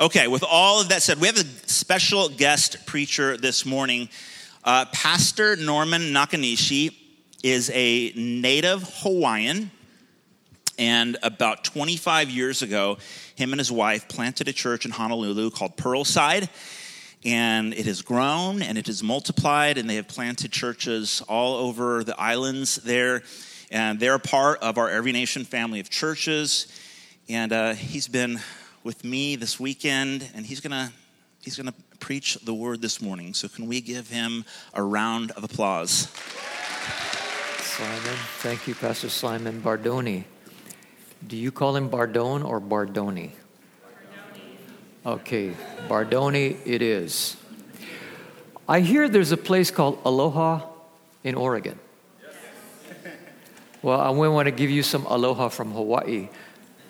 Okay, with all of that said, we have a special guest preacher this morning. Uh, Pastor Norman Nakanishi is a native Hawaiian, and about 25 years ago, him and his wife planted a church in Honolulu called Pearlside, and it has grown and it has multiplied, and they have planted churches all over the islands there, and they're a part of our Every Nation family of churches, and uh, he's been with me this weekend, and he's gonna he's gonna preach the word this morning. So can we give him a round of applause? Simon, thank you, Pastor Simon Bardoni. Do you call him Bardone or Bardoni? Okay, Bardoni it is. I hear there's a place called Aloha in Oregon. Well, I want to give you some aloha from Hawaii.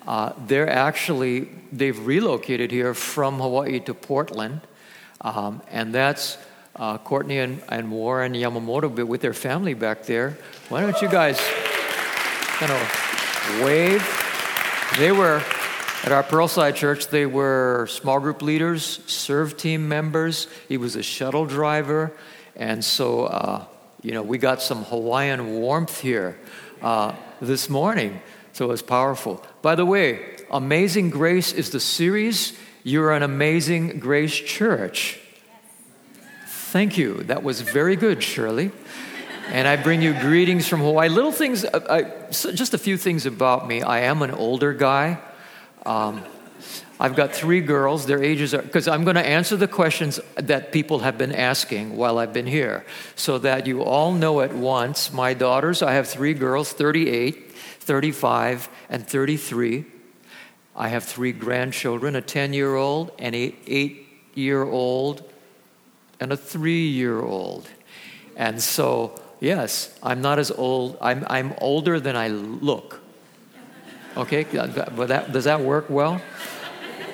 Uh, they're actually, they've relocated here from Hawaii to Portland. Um, and that's uh, Courtney and, and Warren Yamamoto with their family back there. Why don't you guys kind of wave? They were at our Pearlside Church, they were small group leaders, serve team members. He was a shuttle driver. And so, uh, you know, we got some Hawaiian warmth here uh, this morning. So it was powerful. By the way, Amazing Grace is the series. You're an amazing grace church. Thank you. That was very good, Shirley. And I bring you greetings from Hawaii. Little things, uh, I, just a few things about me. I am an older guy. Um, I've got three girls. Their ages are, because I'm going to answer the questions that people have been asking while I've been here so that you all know at once. My daughters, I have three girls, 38, 35, and 33. I have three grandchildren a 10 year old, an 8 year old, and a 3 year old. And so, yes, I'm not as old, I'm, I'm older than I look. Okay, but that, does that work well?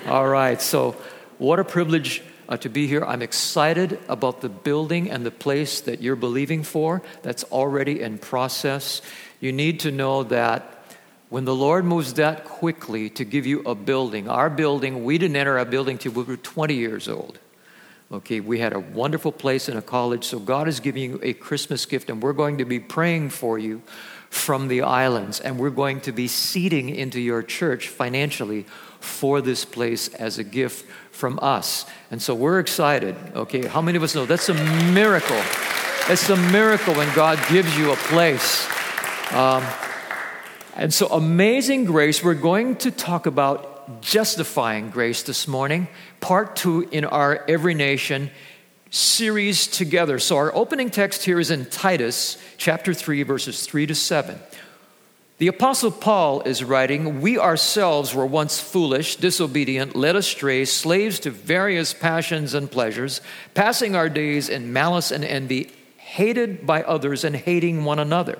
All right, so what a privilege uh, to be here. I'm excited about the building and the place that you're believing for that's already in process. You need to know that when the Lord moves that quickly to give you a building, our building, we didn't enter our building till we were 20 years old. Okay, we had a wonderful place in a college, so God is giving you a Christmas gift, and we're going to be praying for you from the islands, and we're going to be seeding into your church financially for this place as a gift from us. And so we're excited. Okay, how many of us know that's a miracle? It's a miracle when God gives you a place. Um, and so, amazing grace, we're going to talk about justifying grace this morning, part two in our Every Nation series together. So, our opening text here is in Titus chapter 3, verses 3 to 7. The Apostle Paul is writing, We ourselves were once foolish, disobedient, led astray, slaves to various passions and pleasures, passing our days in malice and envy, hated by others and hating one another.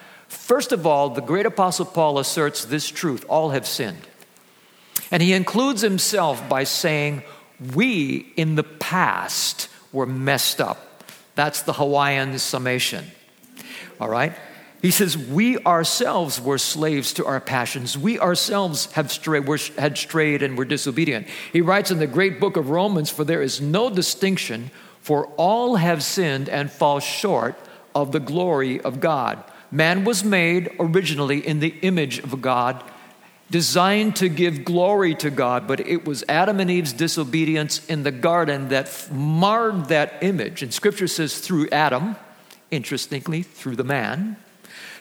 First of all, the great apostle Paul asserts this truth all have sinned. And he includes himself by saying, We in the past were messed up. That's the Hawaiian summation. All right? He says, We ourselves were slaves to our passions. We ourselves have strayed, were, had strayed and were disobedient. He writes in the great book of Romans, For there is no distinction, for all have sinned and fall short of the glory of God. Man was made originally in the image of God, designed to give glory to God, but it was Adam and Eve's disobedience in the garden that marred that image. And scripture says, through Adam, interestingly, through the man,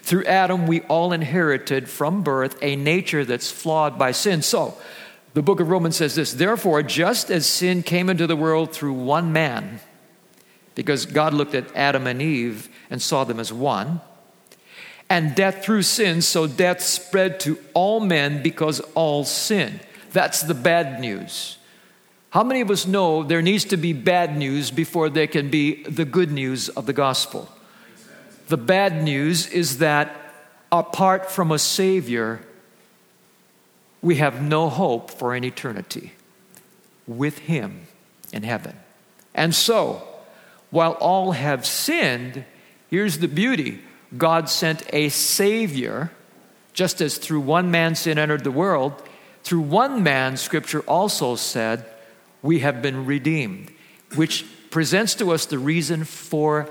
through Adam, we all inherited from birth a nature that's flawed by sin. So, the book of Romans says this Therefore, just as sin came into the world through one man, because God looked at Adam and Eve and saw them as one, and death through sin, so death spread to all men because all sin. That's the bad news. How many of us know there needs to be bad news before there can be the good news of the gospel? The bad news is that apart from a Savior, we have no hope for an eternity with Him in heaven. And so, while all have sinned, here's the beauty God sent a Savior, just as through one man sin entered the world, through one man, Scripture also said, we have been redeemed, which presents to us the reason for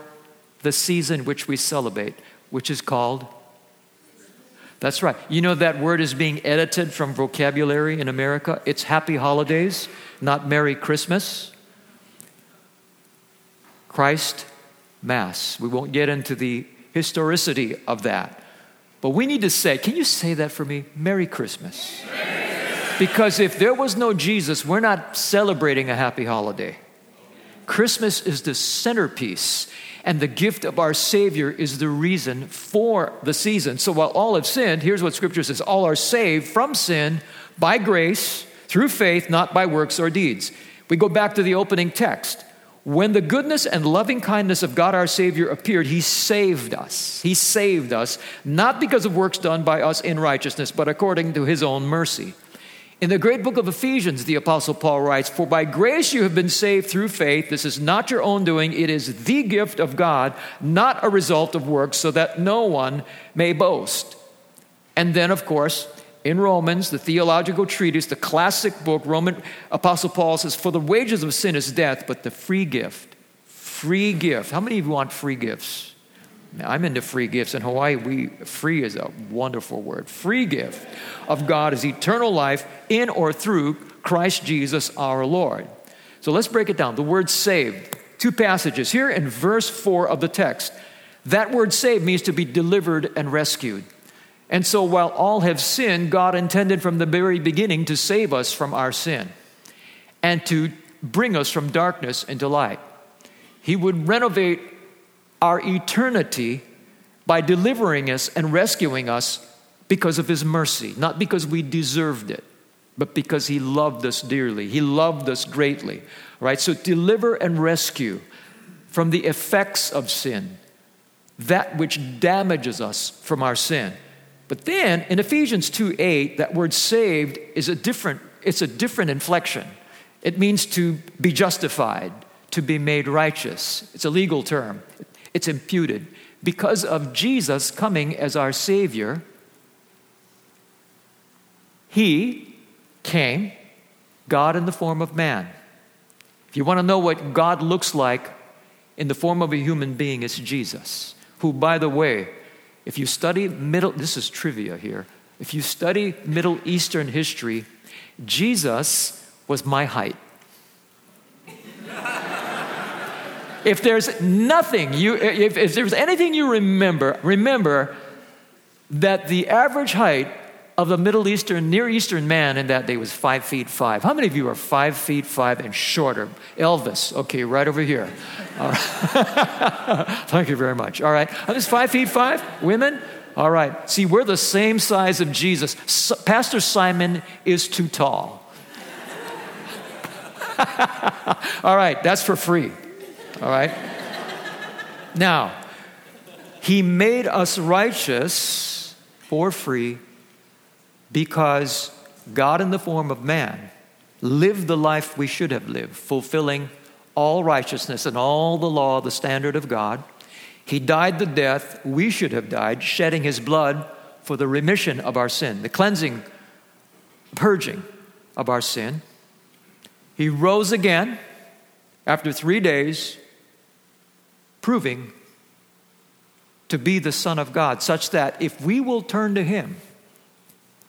the season which we celebrate, which is called. That's right. You know that word is being edited from vocabulary in America? It's happy holidays, not Merry Christmas. Christ Mass. We won't get into the historicity of that. But we need to say, can you say that for me? Merry Christmas. Because if there was no Jesus, we're not celebrating a happy holiday. Christmas is the centerpiece, and the gift of our Savior is the reason for the season. So while all have sinned, here's what Scripture says all are saved from sin by grace through faith, not by works or deeds. We go back to the opening text. When the goodness and loving kindness of God our Savior appeared, He saved us. He saved us, not because of works done by us in righteousness, but according to His own mercy. In the great book of Ephesians, the Apostle Paul writes, For by grace you have been saved through faith. This is not your own doing, it is the gift of God, not a result of works, so that no one may boast. And then, of course, in Romans, the theological treatise, the classic book, Roman Apostle Paul says, For the wages of sin is death, but the free gift, free gift. How many of you want free gifts? I'm into free gifts. In Hawaii, we free is a wonderful word. Free gift of God is eternal life in or through Christ Jesus our Lord. So let's break it down. The word saved, two passages. Here in verse 4 of the text, that word saved means to be delivered and rescued. And so while all have sinned, God intended from the very beginning to save us from our sin and to bring us from darkness into light. He would renovate our eternity by delivering us and rescuing us because of His mercy, not because we deserved it, but because He loved us dearly. He loved us greatly. Right? So, deliver and rescue from the effects of sin, that which damages us from our sin. But then in Ephesians 2 8, that word saved is a different, it's a different inflection. It means to be justified, to be made righteous. It's a legal term. It's imputed. Because of Jesus coming as our Savior, He came, God in the form of man. If you want to know what God looks like in the form of a human being, it's Jesus, who, by the way, if you study Middle, this is trivia here. If you study Middle Eastern history, Jesus was my height. if there's nothing you, if, if there's anything you remember, remember that the average height of the Middle Eastern, Near Eastern man in that day was five feet five. How many of you are five feet five and shorter? Elvis, okay, right over here. Thank you very much. All right, I'm just five feet five. Women, all right. See, we're the same size of Jesus. Pastor Simon is too tall. all right, that's for free. All right? now, he made us righteous for free because God, in the form of man, lived the life we should have lived, fulfilling all righteousness and all the law, the standard of God. He died the death we should have died, shedding his blood for the remission of our sin, the cleansing, purging of our sin. He rose again after three days, proving to be the Son of God, such that if we will turn to Him,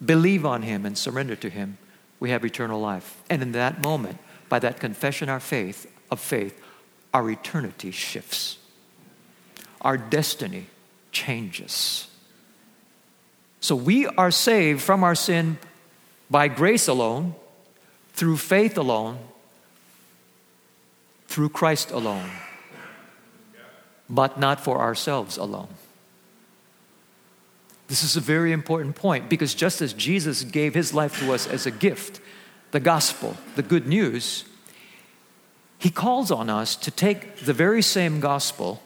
believe on Him, and surrender to Him, we have eternal life. And in that moment, by that confession our faith, of faith, our eternity shifts. Our destiny changes. So we are saved from our sin by grace alone, through faith alone, through Christ alone but not for ourselves alone. This is a very important point because just as Jesus gave his life to us as a gift, the gospel, the good news, he calls on us to take the very same gospel,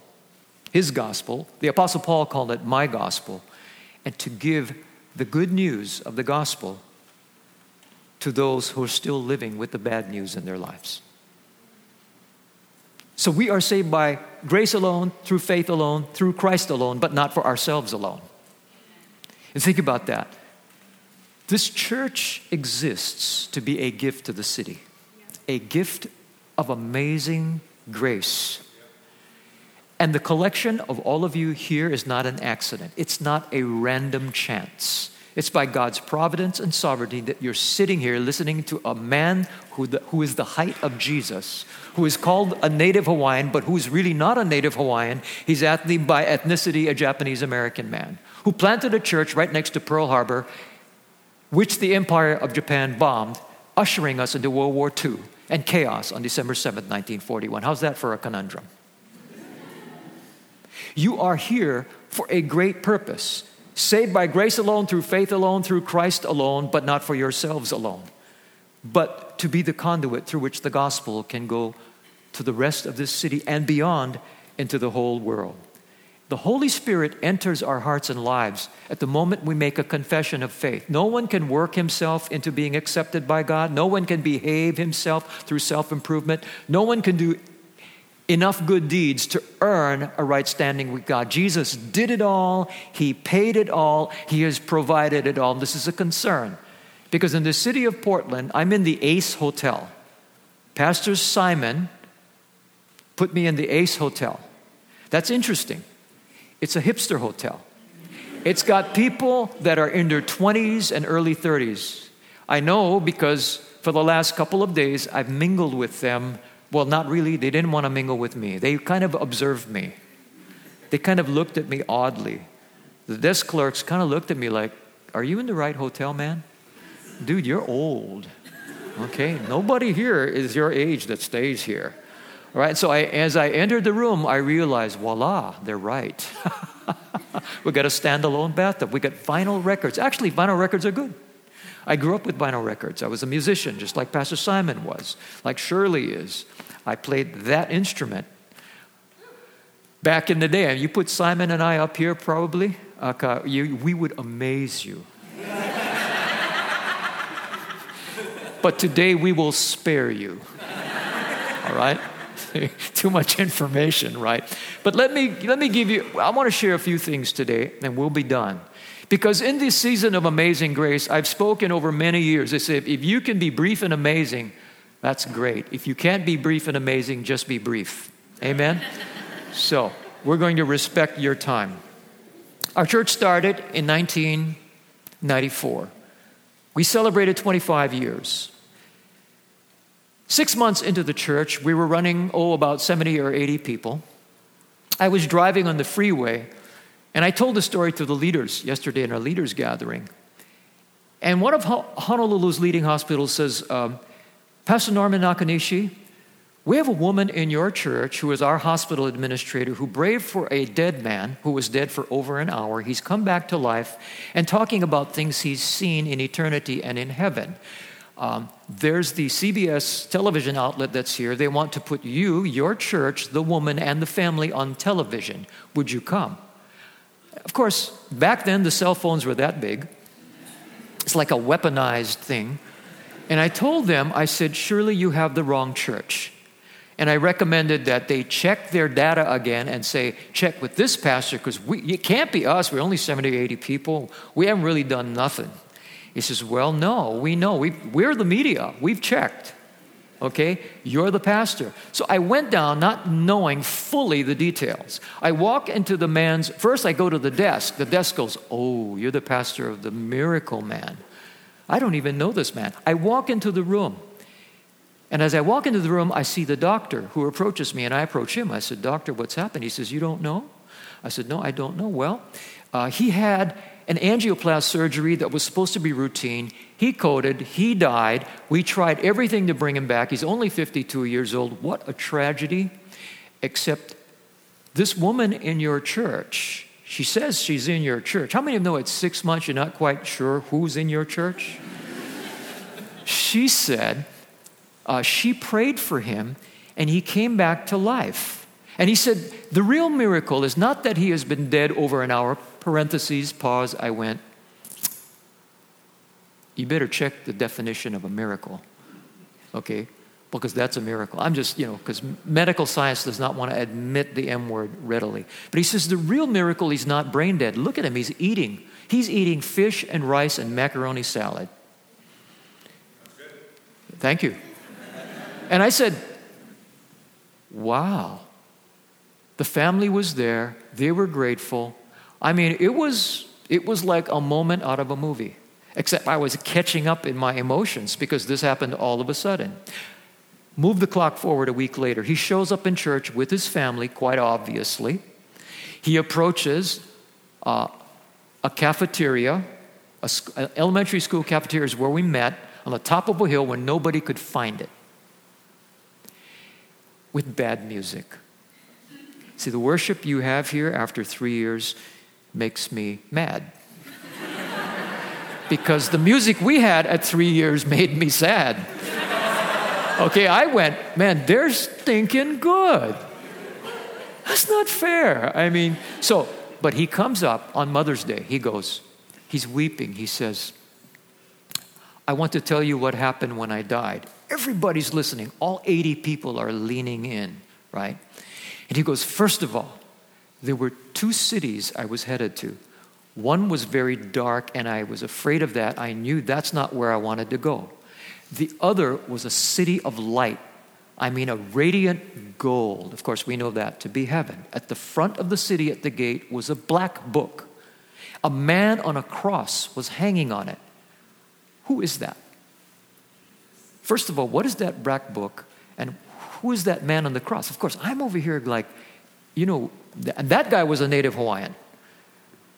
his gospel, the Apostle Paul called it my gospel, and to give the good news of the gospel to those who are still living with the bad news in their lives. So we are saved by grace alone, through faith alone, through Christ alone, but not for ourselves alone. And think about that. This church exists to be a gift to the city, a gift of amazing grace. And the collection of all of you here is not an accident, it's not a random chance. It's by God's providence and sovereignty that you're sitting here listening to a man who, the, who is the height of Jesus, who is called a native Hawaiian, but who's really not a native Hawaiian. He's by ethnicity a Japanese American man, who planted a church right next to Pearl Harbor, which the Empire of Japan bombed, ushering us into World War II and chaos on December 7, 1941. How's that for a conundrum? You are here for a great purpose saved by grace alone, through faith alone, through Christ alone, but not for yourselves alone, but to be the conduit through which the gospel can go to the rest of this city and beyond into the whole world. The Holy Spirit enters our hearts and lives at the moment we make a confession of faith. No one can work himself into being accepted by God. No one can behave himself through self improvement. No one can do enough good deeds to earn a right standing with God. Jesus did it all, He paid it all, He has provided it all. This is a concern because in the city of Portland, I'm in the Ace Hotel. Pastor Simon put me in the Ace Hotel. That's interesting. It's a hipster hotel. It's got people that are in their 20s and early 30s. I know because for the last couple of days I've mingled with them well, not really. They didn't want to mingle with me. They kind of observed me. They kind of looked at me oddly. The desk clerks kind of looked at me like, Are you in the right hotel, man? Dude, you're old. Okay? Nobody here is your age that stays here. Right? So I, as I entered the room, I realized, voila, they're right. we got a standalone bathtub. We got vinyl records. Actually, vinyl records are good. I grew up with vinyl records. I was a musician, just like Pastor Simon was, like Shirley is. I played that instrument. Back in the day, And you put Simon and I up here probably, uh, you, we would amaze you. but today we will spare you. All right? Too much information, right? But let me, let me give you, I want to share a few things today, and we'll be done. Because in this season of amazing grace, I've spoken over many years. I say, if you can be brief and amazing, that's great. If you can't be brief and amazing, just be brief. Amen? so, we're going to respect your time. Our church started in 1994. We celebrated 25 years. Six months into the church, we were running, oh, about 70 or 80 people. I was driving on the freeway and I told the story to the leaders yesterday in our leaders gathering. And one of Honolulu's leading hospitals says, um, Pastor Norman Nakanishi, we have a woman in your church who is our hospital administrator who braved for a dead man who was dead for over an hour. He's come back to life and talking about things he's seen in eternity and in heaven. Um, there's the CBS television outlet that's here. They want to put you, your church, the woman, and the family on television. Would you come? Of course, back then the cell phones were that big. It's like a weaponized thing. And I told them, I said, surely you have the wrong church. And I recommended that they check their data again and say, check with this pastor, because it can't be us. We're only 70, 80 people. We haven't really done nothing. He says, well, no, we know. we we're the media. We've checked okay? You're the pastor. So I went down not knowing fully the details. I walk into the man's, first I go to the desk. The desk goes, Oh, you're the pastor of the miracle man. I don't even know this man. I walk into the room. And as I walk into the room, I see the doctor who approaches me, and I approach him. I said, Doctor, what's happened? He says, You don't know? I said, No, I don't know. Well, uh, he had an angioplasty surgery that was supposed to be routine. He coded, he died. We tried everything to bring him back. He's only 52 years old. What a tragedy. Except this woman in your church, she says she's in your church. How many of you know it's six months, you're not quite sure who's in your church? she said uh, she prayed for him and he came back to life. And he said, The real miracle is not that he has been dead over an hour. Parentheses, pause, I went, You better check the definition of a miracle. Okay? Because that's a miracle. I'm just, you know, because medical science does not want to admit the M word readily. But he says the real miracle, he's not brain dead. Look at him, he's eating. He's eating fish and rice and macaroni salad. Thank you. And I said, Wow. The family was there. They were grateful. I mean, it was, it was like a moment out of a movie, except I was catching up in my emotions because this happened all of a sudden. Move the clock forward a week later. He shows up in church with his family, quite obviously. He approaches uh, a cafeteria, a an elementary school cafeteria is where we met, on the top of a hill when nobody could find it, with bad music. See, the worship you have here after three years makes me mad. because the music we had at three years made me sad. Okay, I went, man, they're stinking good. That's not fair. I mean, so, but he comes up on Mother's Day. He goes, he's weeping. He says, I want to tell you what happened when I died. Everybody's listening. All 80 people are leaning in, right? And he goes, First of all, there were two cities I was headed to. One was very dark, and I was afraid of that. I knew that's not where I wanted to go. The other was a city of light. I mean, a radiant gold. Of course, we know that to be heaven. At the front of the city at the gate was a black book. A man on a cross was hanging on it. Who is that? First of all, what is that black book? And who is that man on the cross? Of course, I'm over here like, you know, and that guy was a native Hawaiian.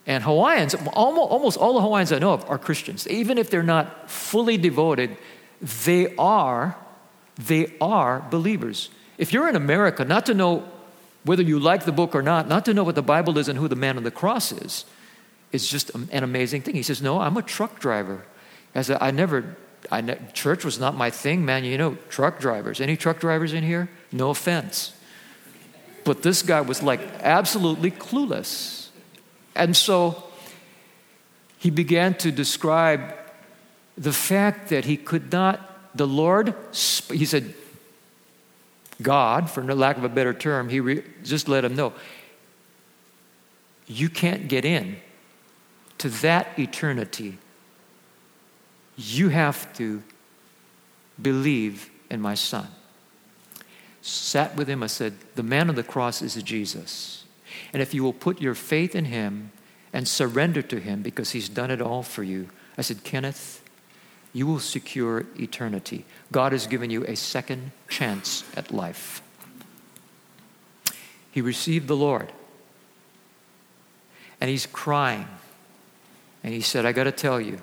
And Hawaiians, almost all the Hawaiians I know of are Christians. Even if they're not fully devoted, they are, they are believers. If you're in America, not to know whether you like the book or not, not to know what the Bible is and who the man on the cross is, is just an amazing thing. He says, No, I'm a truck driver. I said, I never, I ne- church was not my thing, man. You know, truck drivers. Any truck drivers in here? No offense. But this guy was like absolutely clueless. And so he began to describe the fact that he could not, the Lord, he said, God, for lack of a better term, he re, just let him know, you can't get in to that eternity. You have to believe in my son. Sat with him, I said, The man on the cross is Jesus. And if you will put your faith in him and surrender to him because he's done it all for you, I said, Kenneth, you will secure eternity. God has given you a second chance at life. He received the Lord. And he's crying. And he said, I got to tell you,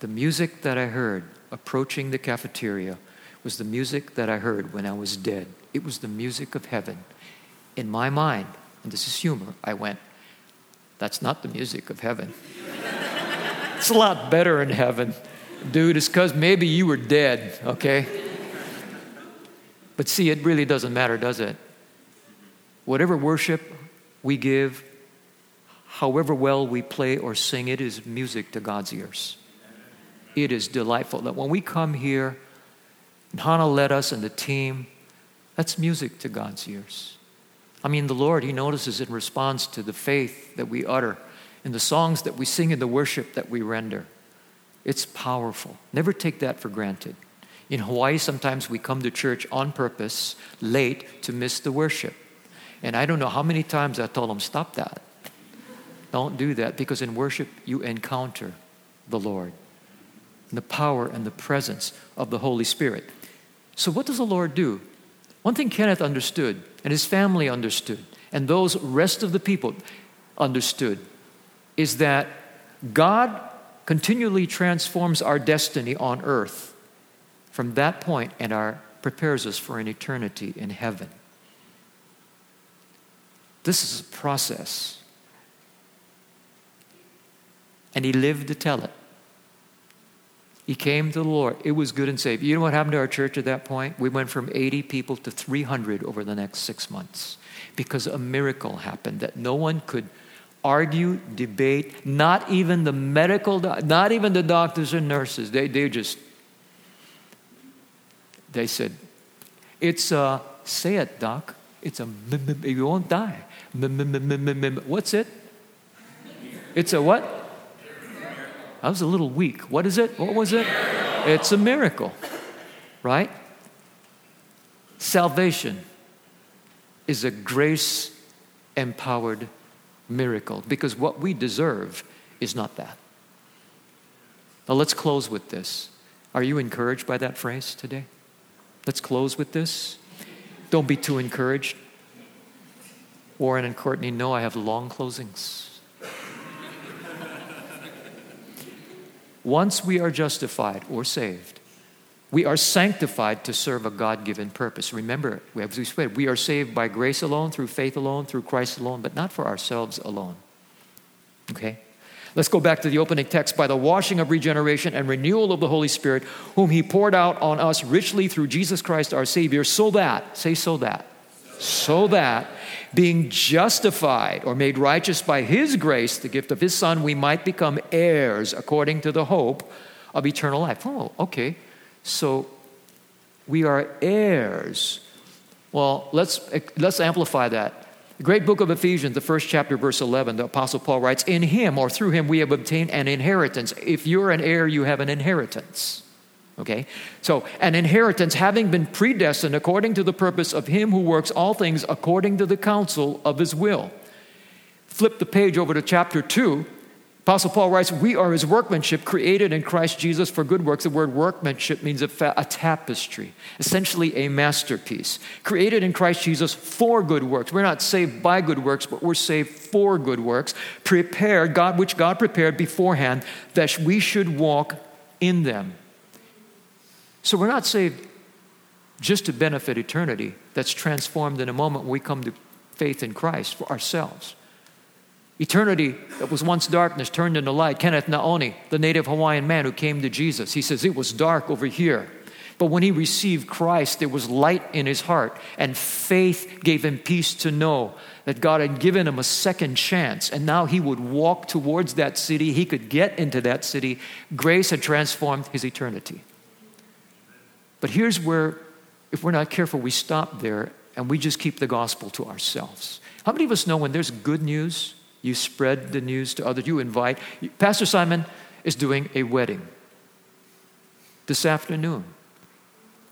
the music that I heard approaching the cafeteria was the music that I heard when I was dead. It was the music of heaven. In my mind, and this is humor, I went, That's not the music of heaven. it's a lot better in heaven dude, it's because maybe you were dead, okay? But see, it really doesn't matter, does it? Whatever worship we give, however well we play or sing, it is music to God's ears. It is delightful that when we come here, Hannah led us and the team, that's music to God's ears. I mean, the Lord, He notices in response to the faith that we utter, in the songs that we sing, in the worship that we render. It's powerful. Never take that for granted. In Hawaii, sometimes we come to church on purpose, late, to miss the worship. And I don't know how many times I told them, stop that. Don't do that, because in worship, you encounter the Lord, the power and the presence of the Holy Spirit. So, what does the Lord do? One thing Kenneth understood, and his family understood, and those rest of the people understood, is that God continually transforms our destiny on earth from that point and our, prepares us for an eternity in heaven. This is a process. And he lived to tell it. He came to the Lord. It was good and safe. You know what happened to our church at that point? We went from 80 people to 300 over the next six months because a miracle happened that no one could argue, debate, not even the medical, not even the doctors and nurses. They, they just, they said, it's a, say it, doc, it's a, you won't die. What's it? It's a what? I was a little weak. What is it? What was it? It's a miracle, right? Salvation is a grace empowered miracle because what we deserve is not that. Now let's close with this. Are you encouraged by that phrase today? Let's close with this. Don't be too encouraged. Warren and Courtney know I have long closings. Once we are justified or saved, we are sanctified to serve a God given purpose. Remember, as we said, we are saved by grace alone, through faith alone, through Christ alone, but not for ourselves alone. Okay? Let's go back to the opening text. By the washing of regeneration and renewal of the Holy Spirit, whom He poured out on us richly through Jesus Christ our Savior, so that, say so that, so that, being justified or made righteous by His grace, the gift of His Son, we might become heirs according to the hope of eternal life. Oh, okay. So we are heirs. Well, let's, let's amplify that. The great book of Ephesians, the first chapter, verse 11, the Apostle Paul writes, In him or through him we have obtained an inheritance. If you're an heir, you have an inheritance. Okay? So, an inheritance having been predestined according to the purpose of him who works all things according to the counsel of his will. Flip the page over to chapter 2, Apostle Paul writes, We are his workmanship, created in Christ Jesus for good works. The word workmanship means a, fa- a, tapestry, essentially a masterpiece. Created in Christ Jesus for good works. We're not saved by good works, but we're saved for good works, prepared, God, which God prepared beforehand that we should walk in them. So we're not saved just to benefit eternity that's transformed in a moment when we come to faith in Christ for ourselves. Eternity that was once darkness turned into light. Kenneth Naoni, the native Hawaiian man who came to Jesus, he says, It was dark over here. But when he received Christ, there was light in his heart, and faith gave him peace to know that God had given him a second chance, and now he would walk towards that city. He could get into that city. Grace had transformed his eternity. But here's where, if we're not careful, we stop there and we just keep the gospel to ourselves. How many of us know when there's good news, you spread the news to others. You invite. Pastor Simon is doing a wedding this afternoon.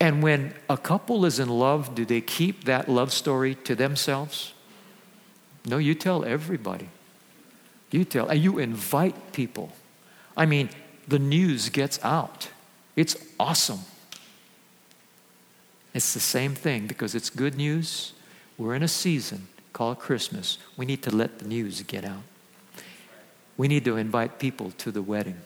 And when a couple is in love, do they keep that love story to themselves? No, you tell everybody. You tell, and you invite people. I mean, the news gets out. It's awesome. It's the same thing because it's good news. We're in a season called Christmas, we need to let the news get out. We need to invite people to the wedding.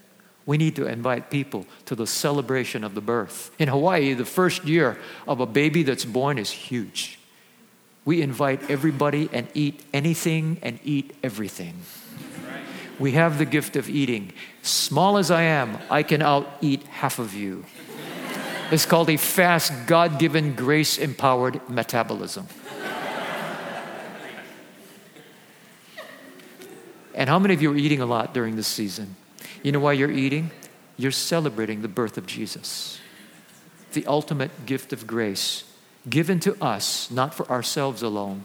We need to invite people to the celebration of the birth. In Hawaii, the first year of a baby that's born is huge. We invite everybody and eat anything and eat everything. We have the gift of eating. Small as I am, I can out eat half of you. It's called a fast, God given, grace empowered metabolism. And how many of you are eating a lot during this season? You know why you're eating? You're celebrating the birth of Jesus, the ultimate gift of grace given to us, not for ourselves alone,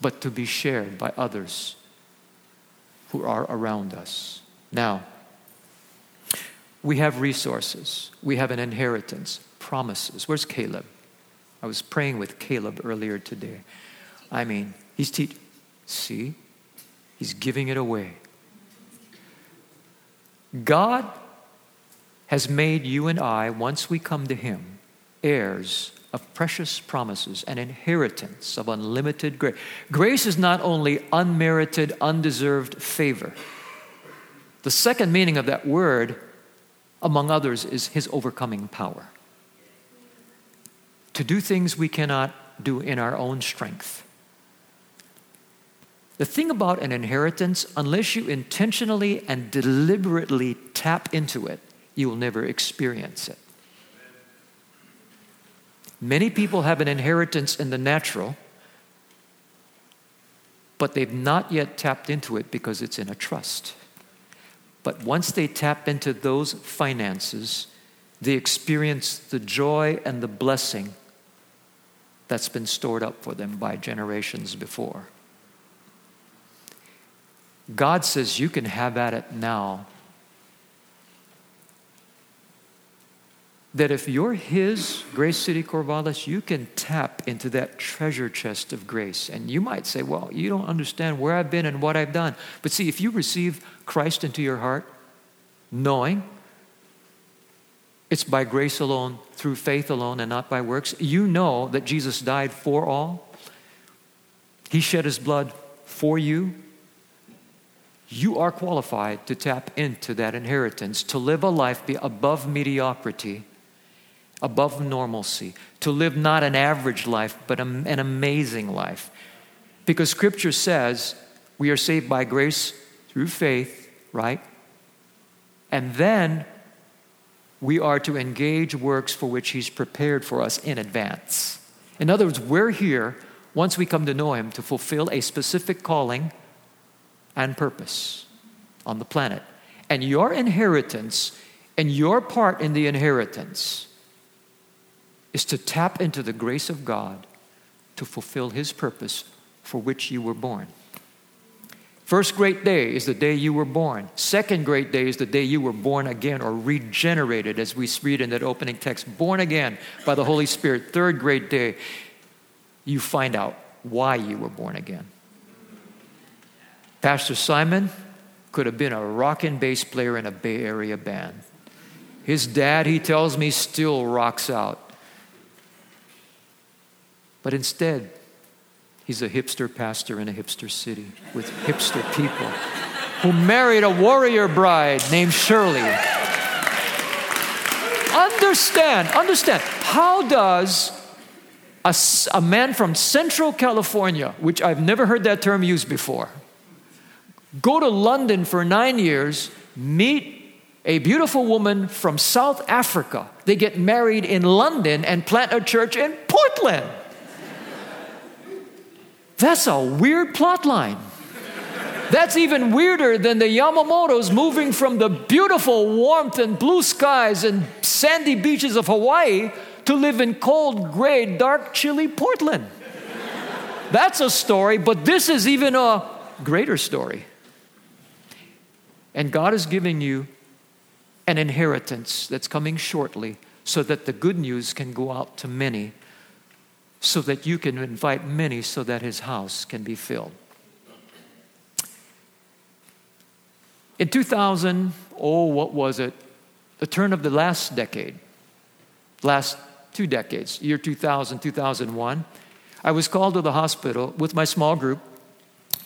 but to be shared by others who are around us. Now, we have resources, we have an inheritance, promises. Where's Caleb? I was praying with Caleb earlier today. I mean, he's teaching. See, He's giving it away. God has made you and I, once we come to Him, heirs of precious promises, an inheritance of unlimited grace. Grace is not only unmerited, undeserved favor. The second meaning of that word, among others, is His overcoming power. To do things we cannot do in our own strength. The thing about an inheritance, unless you intentionally and deliberately tap into it, you will never experience it. Many people have an inheritance in the natural, but they've not yet tapped into it because it's in a trust. But once they tap into those finances, they experience the joy and the blessing that's been stored up for them by generations before. God says you can have at it now that if you're His, Grace City Corvallis, you can tap into that treasure chest of grace. And you might say, well, you don't understand where I've been and what I've done. But see, if you receive Christ into your heart, knowing it's by grace alone, through faith alone, and not by works, you know that Jesus died for all. He shed His blood for you. You are qualified to tap into that inheritance, to live a life above mediocrity above normalcy, to live not an average life, but an amazing life. Because scripture says we are saved by grace through faith, right? And then we are to engage works for which He's prepared for us in advance. In other words, we're here, once we come to know Him, to fulfill a specific calling and purpose on the planet. And your inheritance and your part in the inheritance is to tap into the grace of God to fulfill His purpose for which you were born. First great day is the day you were born. Second great day is the day you were born again or regenerated, as we read in that opening text, born again by the Holy Spirit. Third great day, you find out why you were born again. Pastor Simon could have been a rock and bass player in a Bay Area band. His dad, he tells me, still rocks out. But instead, he's a hipster pastor in a hipster city with hipster people who married a warrior bride named Shirley. Understand, understand. How does a, a man from Central California, which I've never heard that term used before, go to London for nine years, meet a beautiful woman from South Africa. They get married in London and plant a church in Portland. That's a weird plot line. That's even weirder than the Yamamotos moving from the beautiful warmth and blue skies and sandy beaches of Hawaii to live in cold, gray, dark, chilly Portland. That's a story, but this is even a greater story. And God is giving you an inheritance that's coming shortly so that the good news can go out to many so that you can invite many so that his house can be filled. In 2000, oh, what was it? The turn of the last decade, last two decades, year 2000, 2001, I was called to the hospital with my small group.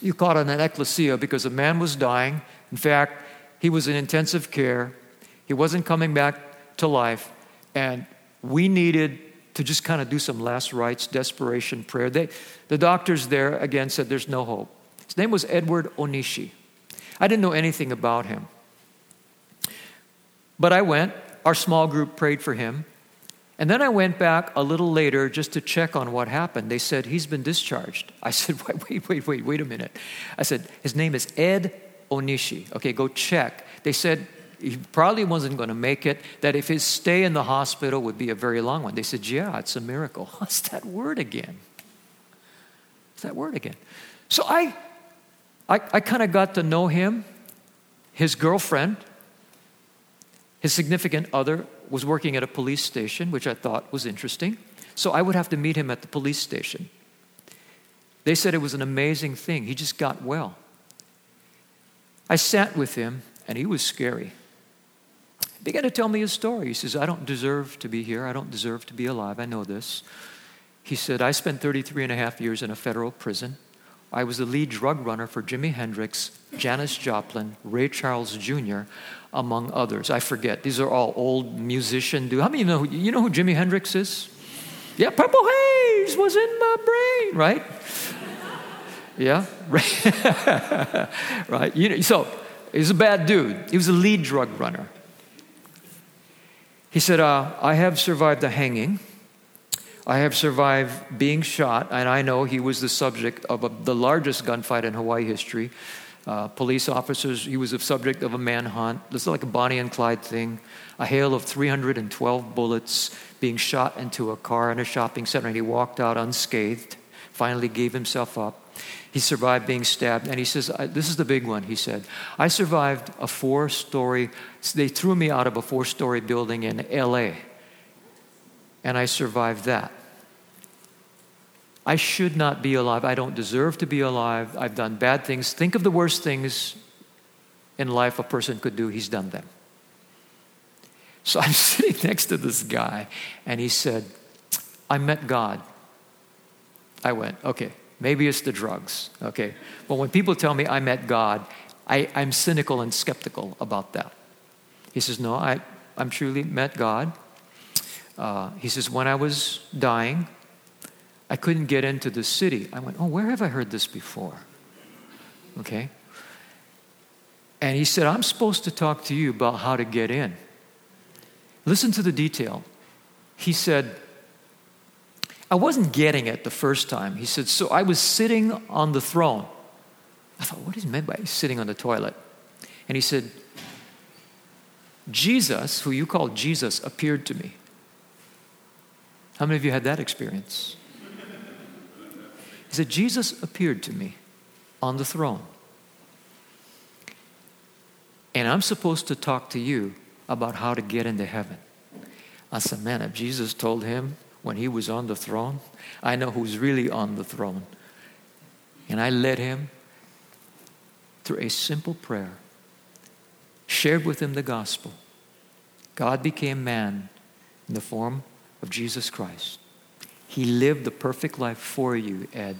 You caught on an ecclesia because a man was dying. In fact, he was in intensive care. He wasn't coming back to life. And we needed to just kind of do some last rites, desperation prayer. They, the doctors there again said there's no hope. His name was Edward Onishi. I didn't know anything about him. But I went, our small group prayed for him. And then I went back a little later just to check on what happened. They said, He's been discharged. I said, Wait, wait, wait, wait, wait a minute. I said, His name is Ed Onishi. Okay, go check. They said, he probably wasn't going to make it, that if his stay in the hospital would be a very long one. They said, Yeah, it's a miracle. What's that word again? What's that word again? So I, I, I kind of got to know him. His girlfriend, his significant other, was working at a police station, which I thought was interesting. So I would have to meet him at the police station. They said it was an amazing thing. He just got well. I sat with him, and he was scary began to tell me his story. He says, I don't deserve to be here. I don't deserve to be alive. I know this. He said, I spent 33 and a half years in a federal prison. I was the lead drug runner for Jimi Hendrix, Janis Joplin, Ray Charles Jr., among others. I forget. These are all old musician dudes. How many you know? You know who Jimi Hendrix is? Yeah, Purple Haze was in my brain, right? Yeah, right. You know, so he's a bad dude. He was a lead drug runner. He said, uh, I have survived the hanging. I have survived being shot, and I know he was the subject of a, the largest gunfight in Hawaii history. Uh, police officers, he was the subject of a manhunt. This is like a Bonnie and Clyde thing. A hail of 312 bullets being shot into a car in a shopping center, and he walked out unscathed, finally gave himself up. He survived being stabbed, and he says, This is the big one, he said. I survived a four story, they threw me out of a four story building in LA and I survived that. I should not be alive. I don't deserve to be alive. I've done bad things. Think of the worst things in life a person could do. He's done them. So I'm sitting next to this guy, and he said, I met God. I went, okay, maybe it's the drugs, okay? But when people tell me I met God, I, am cynical and skeptical about that. He says, no, I, I'm truly met God. Uh, he says, When I was dying, I couldn't get into the city. I went, Oh, where have I heard this before? Okay. And he said, I'm supposed to talk to you about how to get in. Listen to the detail. He said, I wasn't getting it the first time. He said, So I was sitting on the throne. I thought, What is meant by sitting on the toilet? And he said, Jesus, who you call Jesus, appeared to me. How many of you had that experience? He said, Jesus appeared to me on the throne. And I'm supposed to talk to you about how to get into heaven. I said, man, if Jesus told him when he was on the throne, I know who's really on the throne. And I led him through a simple prayer, shared with him the gospel. God became man in the form of Jesus Christ. He lived the perfect life for you, Ed.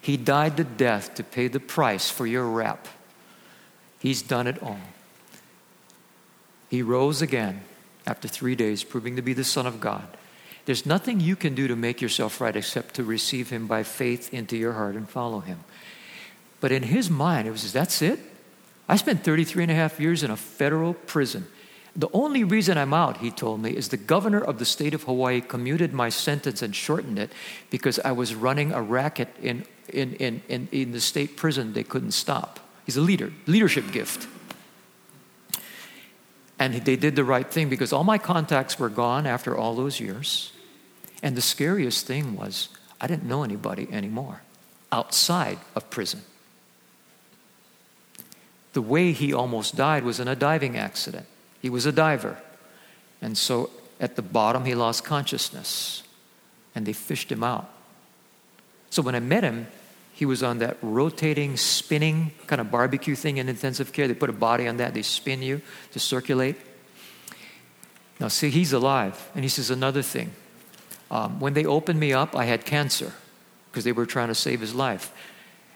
He died the death to pay the price for your rap. He's done it all. He rose again after three days, proving to be the Son of God. There's nothing you can do to make yourself right except to receive Him by faith into your heart and follow Him. But in his mind, it was that's it? I spent 33 and a half years in a federal prison. The only reason I'm out, he told me, is the governor of the state of Hawaii commuted my sentence and shortened it because I was running a racket in, in, in, in, in the state prison they couldn't stop. He's a leader, leadership gift. And they did the right thing because all my contacts were gone after all those years. And the scariest thing was, I didn't know anybody anymore outside of prison. The way he almost died was in a diving accident. He was a diver. And so at the bottom, he lost consciousness. And they fished him out. So when I met him, he was on that rotating, spinning kind of barbecue thing in intensive care. They put a body on that, they spin you to circulate. Now, see, he's alive. And he says another thing. Um, when they opened me up, I had cancer because they were trying to save his life.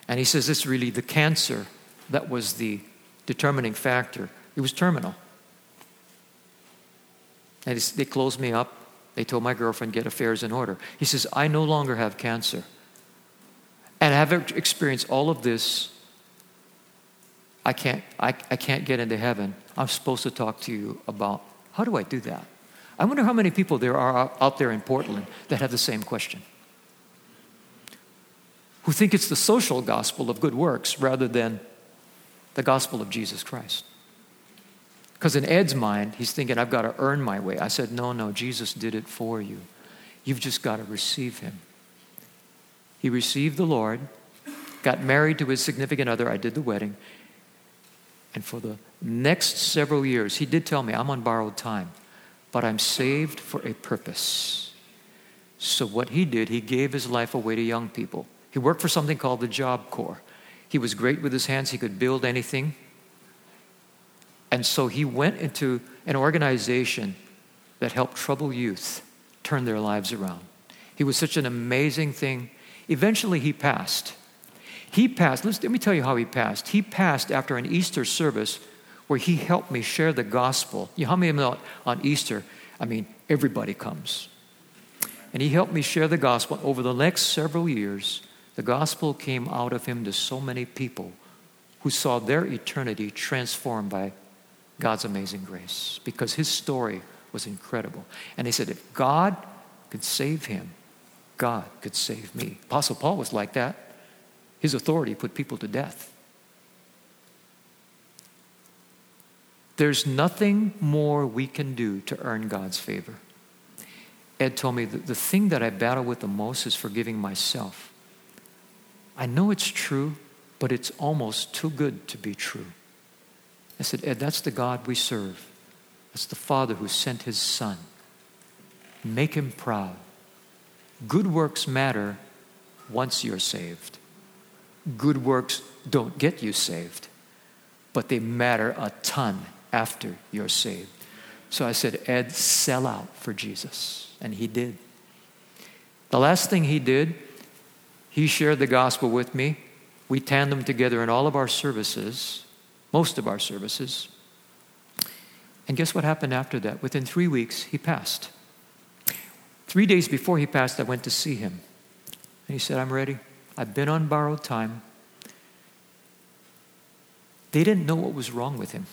And he says it's really the cancer that was the determining factor. It was terminal. And they closed me up. They told my girlfriend, get affairs in order. He says, I no longer have cancer. And have experienced all of this, I can't, I, I can't get into heaven. I'm supposed to talk to you about how do I do that? I wonder how many people there are out there in Portland that have the same question. Who think it's the social gospel of good works rather than the gospel of Jesus Christ. Because in Ed's mind, he's thinking, I've got to earn my way. I said, No, no, Jesus did it for you. You've just got to receive him. He received the Lord, got married to his significant other. I did the wedding. And for the next several years, he did tell me, I'm on borrowed time, but I'm saved for a purpose. So, what he did, he gave his life away to young people. He worked for something called the Job Corps. He was great with his hands, he could build anything. And so he went into an organization that helped troubled youth turn their lives around. He was such an amazing thing. Eventually, he passed. He passed, let me tell you how he passed. He passed after an Easter service where he helped me share the gospel. You know how many know on Easter? I mean, everybody comes. And he helped me share the gospel. Over the next several years, the gospel came out of him to so many people who saw their eternity transformed by God's amazing grace because his story was incredible. And they said, if God could save him, God could save me. Apostle Paul was like that. His authority put people to death. There's nothing more we can do to earn God's favor. Ed told me that the thing that I battle with the most is forgiving myself. I know it's true, but it's almost too good to be true. I said, Ed, that's the God we serve. That's the Father who sent his Son. Make him proud. Good works matter once you're saved. Good works don't get you saved, but they matter a ton after you're saved. So I said, Ed, sell out for Jesus. And he did. The last thing he did, he shared the gospel with me. We tandem together in all of our services, most of our services. And guess what happened after that? Within three weeks, he passed. Three days before he passed, I went to see him. And he said, I'm ready. I've been on borrowed time. They didn't know what was wrong with him.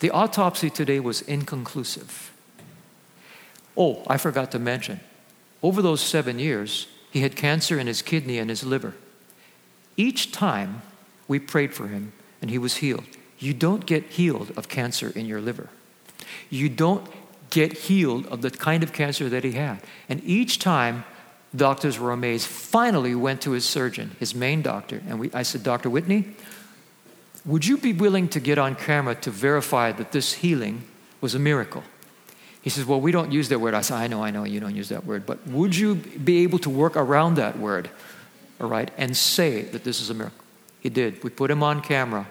The autopsy today was inconclusive. Oh, I forgot to mention, over those seven years, he had cancer in his kidney and his liver. Each time we prayed for him and he was healed. You don't get healed of cancer in your liver. You don't get healed of the kind of cancer that he had. And each time, doctors were amazed. Finally, went to his surgeon, his main doctor, and we, I said, Dr. Whitney, would you be willing to get on camera to verify that this healing was a miracle? He says, Well, we don't use that word. I said, I know, I know you don't use that word, but would you be able to work around that word, all right, and say that this is a miracle? He did. We put him on camera.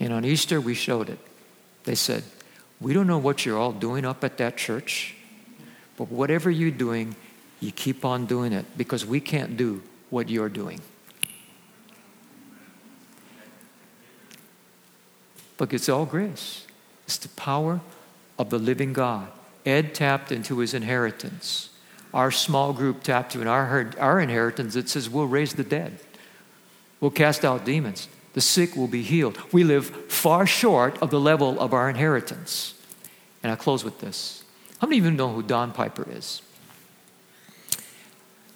And on Easter, we showed it. They said, We don't know what you're all doing up at that church, but whatever you're doing, you keep on doing it because we can't do what you're doing. But it's all grace. It's the power of the living God. Ed tapped into his inheritance. Our small group tapped into our, our inheritance that says we'll raise the dead, we'll cast out demons, the sick will be healed. We live far short of the level of our inheritance. And I close with this. How many of you know who Don Piper is?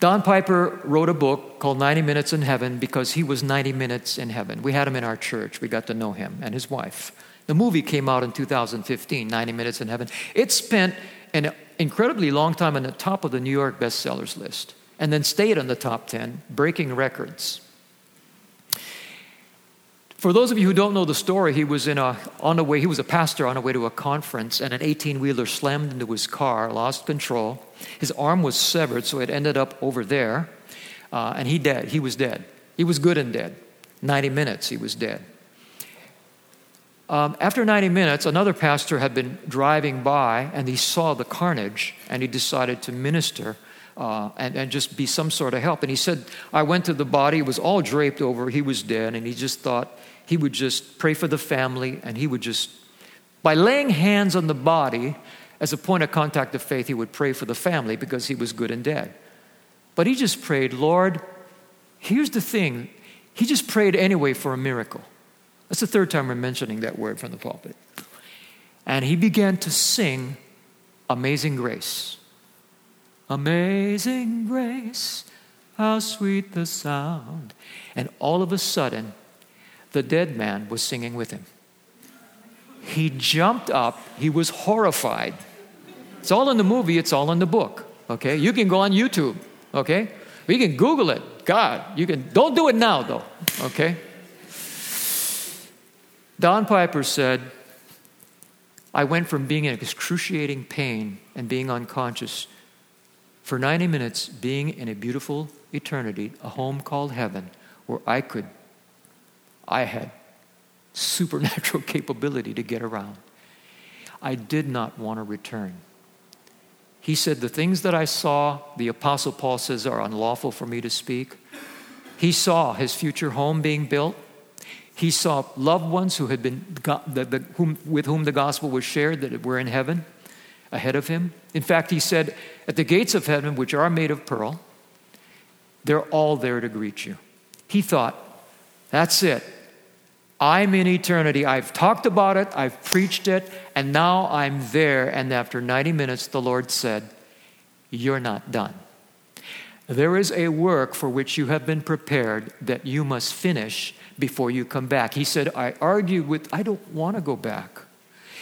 Don Piper wrote a book called 90 Minutes in Heaven because he was 90 minutes in heaven. We had him in our church. We got to know him and his wife. The movie came out in 2015, 90 Minutes in Heaven. It spent an incredibly long time on the top of the New York bestsellers list and then stayed on the top 10, breaking records. For those of you who don't know the story, he was in a, on the way, he was a pastor on the way to a conference, and an 18 wheeler slammed into his car, lost control. His arm was severed, so it ended up over there, uh, and he dead. He was dead. He was good and dead. 90 minutes, he was dead. Um, after 90 minutes, another pastor had been driving by, and he saw the carnage, and he decided to minister. Uh, and, and just be some sort of help. And he said, I went to the body, it was all draped over, he was dead, and he just thought, he would just pray for the family and he would just, by laying hands on the body as a point of contact of faith, he would pray for the family because he was good and dead. But he just prayed, Lord, here's the thing. He just prayed anyway for a miracle. That's the third time we're mentioning that word from the pulpit. And he began to sing Amazing Grace. Amazing grace, how sweet the sound. And all of a sudden, the dead man was singing with him. He jumped up, he was horrified. It's all in the movie, it's all in the book, okay? You can go on YouTube, okay? We can Google it. God, you can, don't do it now though, okay? Don Piper said, I went from being in excruciating pain and being unconscious for 90 minutes being in a beautiful eternity, a home called heaven, where I could I had supernatural capability to get around. I did not want to return. He said, The things that I saw, the Apostle Paul says, are unlawful for me to speak. He saw his future home being built. He saw loved ones who had been, with whom the gospel was shared that were in heaven ahead of him. In fact, he said, At the gates of heaven, which are made of pearl, they're all there to greet you. He thought, that's it. I'm in eternity. I've talked about it, I've preached it, and now I'm there. And after 90 minutes, the Lord said, You're not done. There is a work for which you have been prepared that you must finish before you come back. He said, I argued with, I don't want to go back.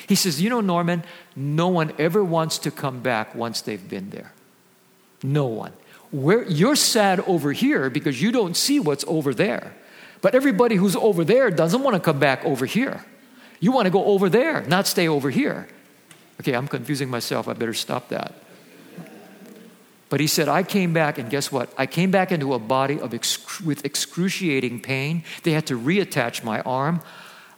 He says, You know, Norman, no one ever wants to come back once they've been there. No one. Where, you're sad over here because you don't see what's over there. But everybody who's over there doesn't want to come back over here. You want to go over there, not stay over here. Okay, I'm confusing myself. I better stop that. But he said, I came back, and guess what? I came back into a body of exc- with excruciating pain. They had to reattach my arm.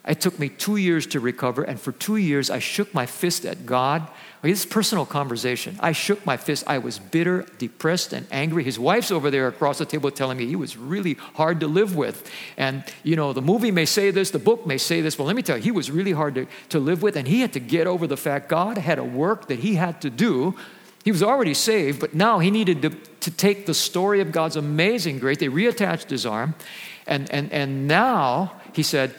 It took me two years to recover, and for two years, I shook my fist at God. This is personal conversation. I shook my fist. I was bitter, depressed, and angry. His wife's over there across the table telling me he was really hard to live with. And, you know, the movie may say this, the book may say this. Well, let me tell you, he was really hard to, to live with, and he had to get over the fact God had a work that he had to do. He was already saved, but now he needed to, to take the story of God's amazing grace. They reattached his arm, and, and, and now he said,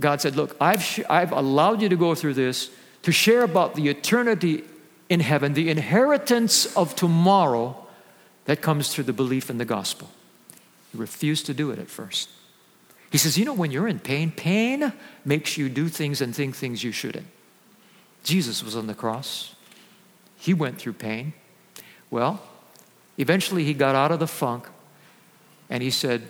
God said, Look, I've, I've allowed you to go through this to share about the eternity in heaven, the inheritance of tomorrow that comes through the belief in the gospel. He refused to do it at first. He says, You know, when you're in pain, pain makes you do things and think things you shouldn't. Jesus was on the cross, he went through pain. Well, eventually he got out of the funk and he said,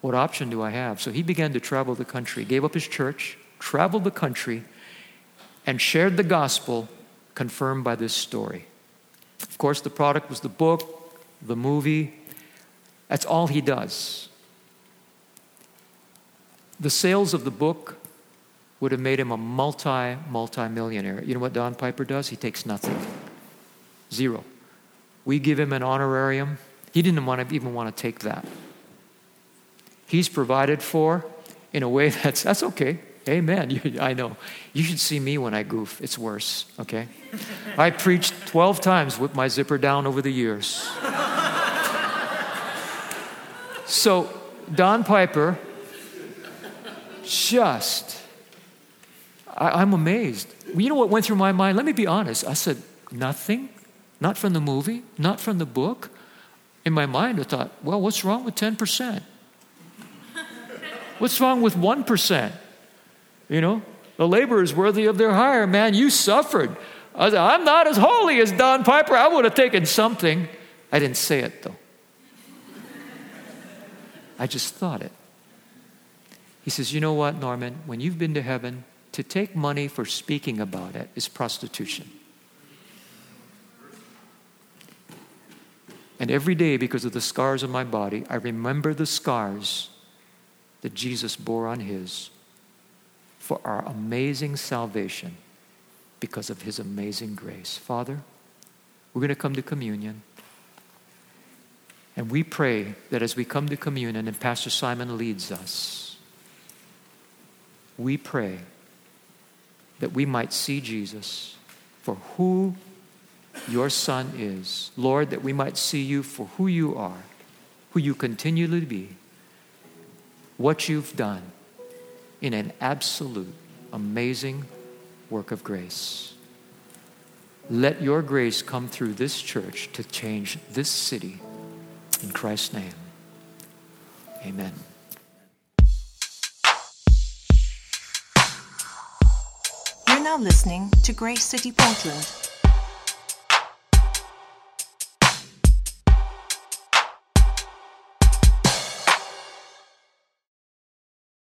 what option do I have? So he began to travel the country, gave up his church, traveled the country, and shared the gospel confirmed by this story. Of course, the product was the book, the movie. That's all he does. The sales of the book would have made him a multi, multi millionaire. You know what Don Piper does? He takes nothing. Zero. We give him an honorarium. He didn't want to even want to take that. He's provided for in a way that's, that's okay. Amen. I know. You should see me when I goof. It's worse, okay? I preached 12 times with my zipper down over the years. So, Don Piper, just, I, I'm amazed. You know what went through my mind? Let me be honest. I said, nothing? Not from the movie? Not from the book? In my mind, I thought, well, what's wrong with 10%? What's wrong with 1%? You know, the labor is worthy of their hire. Man, you suffered. I said, I'm not as holy as Don Piper. I would have taken something. I didn't say it, though. I just thought it. He says, You know what, Norman? When you've been to heaven, to take money for speaking about it is prostitution. And every day, because of the scars on my body, I remember the scars that Jesus bore on his for our amazing salvation because of his amazing grace. Father, we're going to come to communion. And we pray that as we come to communion and Pastor Simon leads us, we pray that we might see Jesus for who your Son is. Lord, that we might see you for who you are, who you continually be, what you've done in an absolute, amazing work of grace. Let your grace come through this church to change this city. In Christ's name, amen. You're now listening to Grace City Portland.